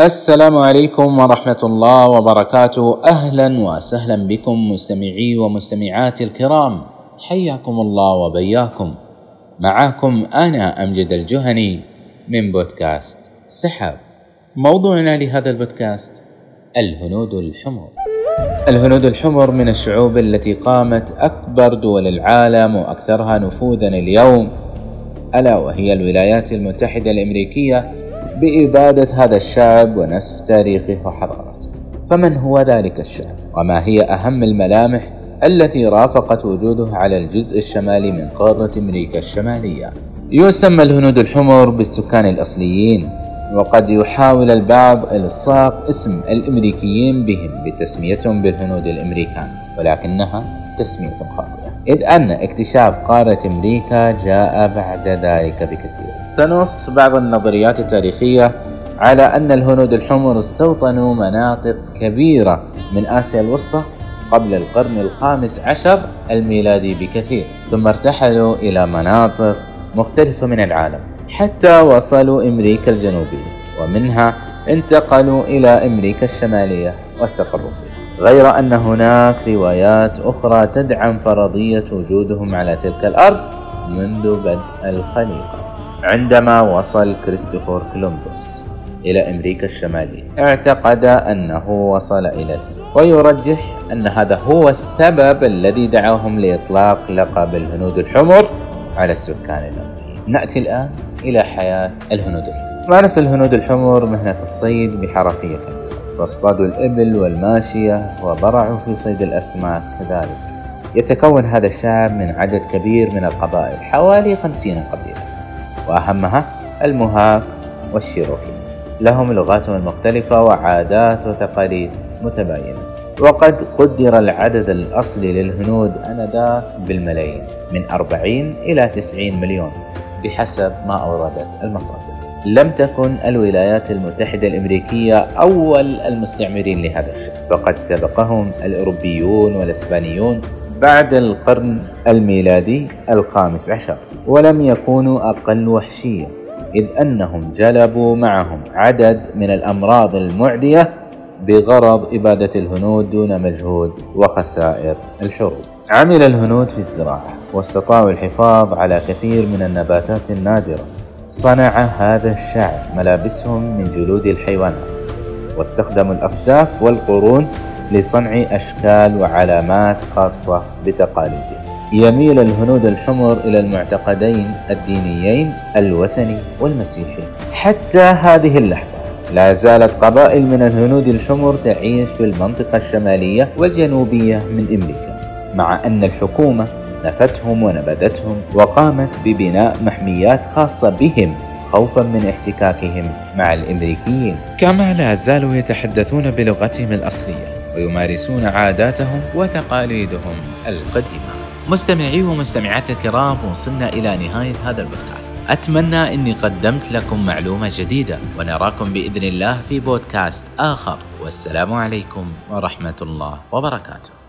السلام عليكم ورحمة الله وبركاته. أهلا وسهلا بكم مستمعي ومستمعاتي الكرام. حياكم الله وبياكم. معكم أنا أمجد الجهني من بودكاست سحاب. موضوعنا لهذا البودكاست الهنود الحمر. الهنود الحمر من الشعوب التي قامت أكبر دول العالم وأكثرها نفوذا اليوم ألا وهي الولايات المتحدة الأمريكية بإبادة هذا الشعب ونسف تاريخه وحضارته. فمن هو ذلك الشعب؟ وما هي أهم الملامح التي رافقت وجوده على الجزء الشمالي من قارة أمريكا الشمالية؟ يسمى الهنود الحمر بالسكان الأصليين وقد يحاول البعض إلصاق اسم الأمريكيين بهم بتسميتهم بالهنود الأمريكان ولكنها تسمية خاطئة. إذ أن اكتشاف قارة أمريكا جاء بعد ذلك بكثير. تنص بعض النظريات التاريخية على أن الهنود الحمر استوطنوا مناطق كبيرة من آسيا الوسطى قبل القرن الخامس عشر الميلادي بكثير ثم ارتحلوا إلى مناطق مختلفة من العالم حتى وصلوا أمريكا الجنوبية ومنها انتقلوا إلى أمريكا الشمالية واستقروا فيها. غير أن هناك روايات أخرى تدعم فرضية وجودهم على تلك الأرض منذ بدء الخليقة. عندما وصل كريستوفر كولومبوس إلى أمريكا الشمالية اعتقد أنه وصل إلى الهند. ويرجح أن هذا هو السبب الذي دعاهم لإطلاق لقب الهنود الحمر على السكان الأصليين نأتي الآن إلى حياة الهنود الحمر. مارس الهنود الحمر؟ مهنة الصيد بحرفية واصطادوا الإبل والماشية وبرعوا في صيد الأسماك كذلك. يتكون هذا الشعب من عدد كبير من القبائل حوالي خمسين قبيلة. وأهمها المهاك والشيروكي. لهم لغاتهم المختلفة وعادات وتقاليد متباينة. وقد قدر العدد الأصلي للهنود آنذاك بالملايين من 40 إلى 90 مليون بحسب ما أوردت المصادر. لم تكن الولايات المتحدة الأمريكية أول المستعمرين لهذا الشعب فقد سبقهم الأوروبيون والإسبانيون بعد القرن الميلادي الخامس عشر ولم يكونوا أقل وحشية إذ أنهم جلبوا معهم عدد من الأمراض المعدية بغرض إبادة الهنود دون مجهود وخسائر الحروب. عمل الهنود في الزراعة واستطاعوا الحفاظ على كثير من النباتات النادرة. صنع هذا الشعب ملابسهم من جلود الحيوانات واستخدموا الأصداف والقرون لصنع أشكال وعلامات خاصة بتقاليدهم يميل الهنود الحمر إلى المعتقدين الدينيين الوثني والمسيحي. حتى هذه اللحظة لا زالت قبائل من الهنود الحمر تعيش في المنطقة الشمالية والجنوبية من أمريكا مع أن الحكومة نفتهم ونبذتهم وقامت ببناء محميات خاصة بهم خوفا من احتكاكهم مع الأمريكيين. كما لا زالوا يتحدثون بلغتهم الأصلية. ويمارسون عاداتهم وتقاليدهم القديمة. مستمعي ومستمعات الكرام وصلنا إلى نهاية هذا البودكاست. أتمنى أني قدمت لكم معلومة جديدة ونراكم بإذن الله في بودكاست آخر. والسلام عليكم ورحمة الله وبركاته.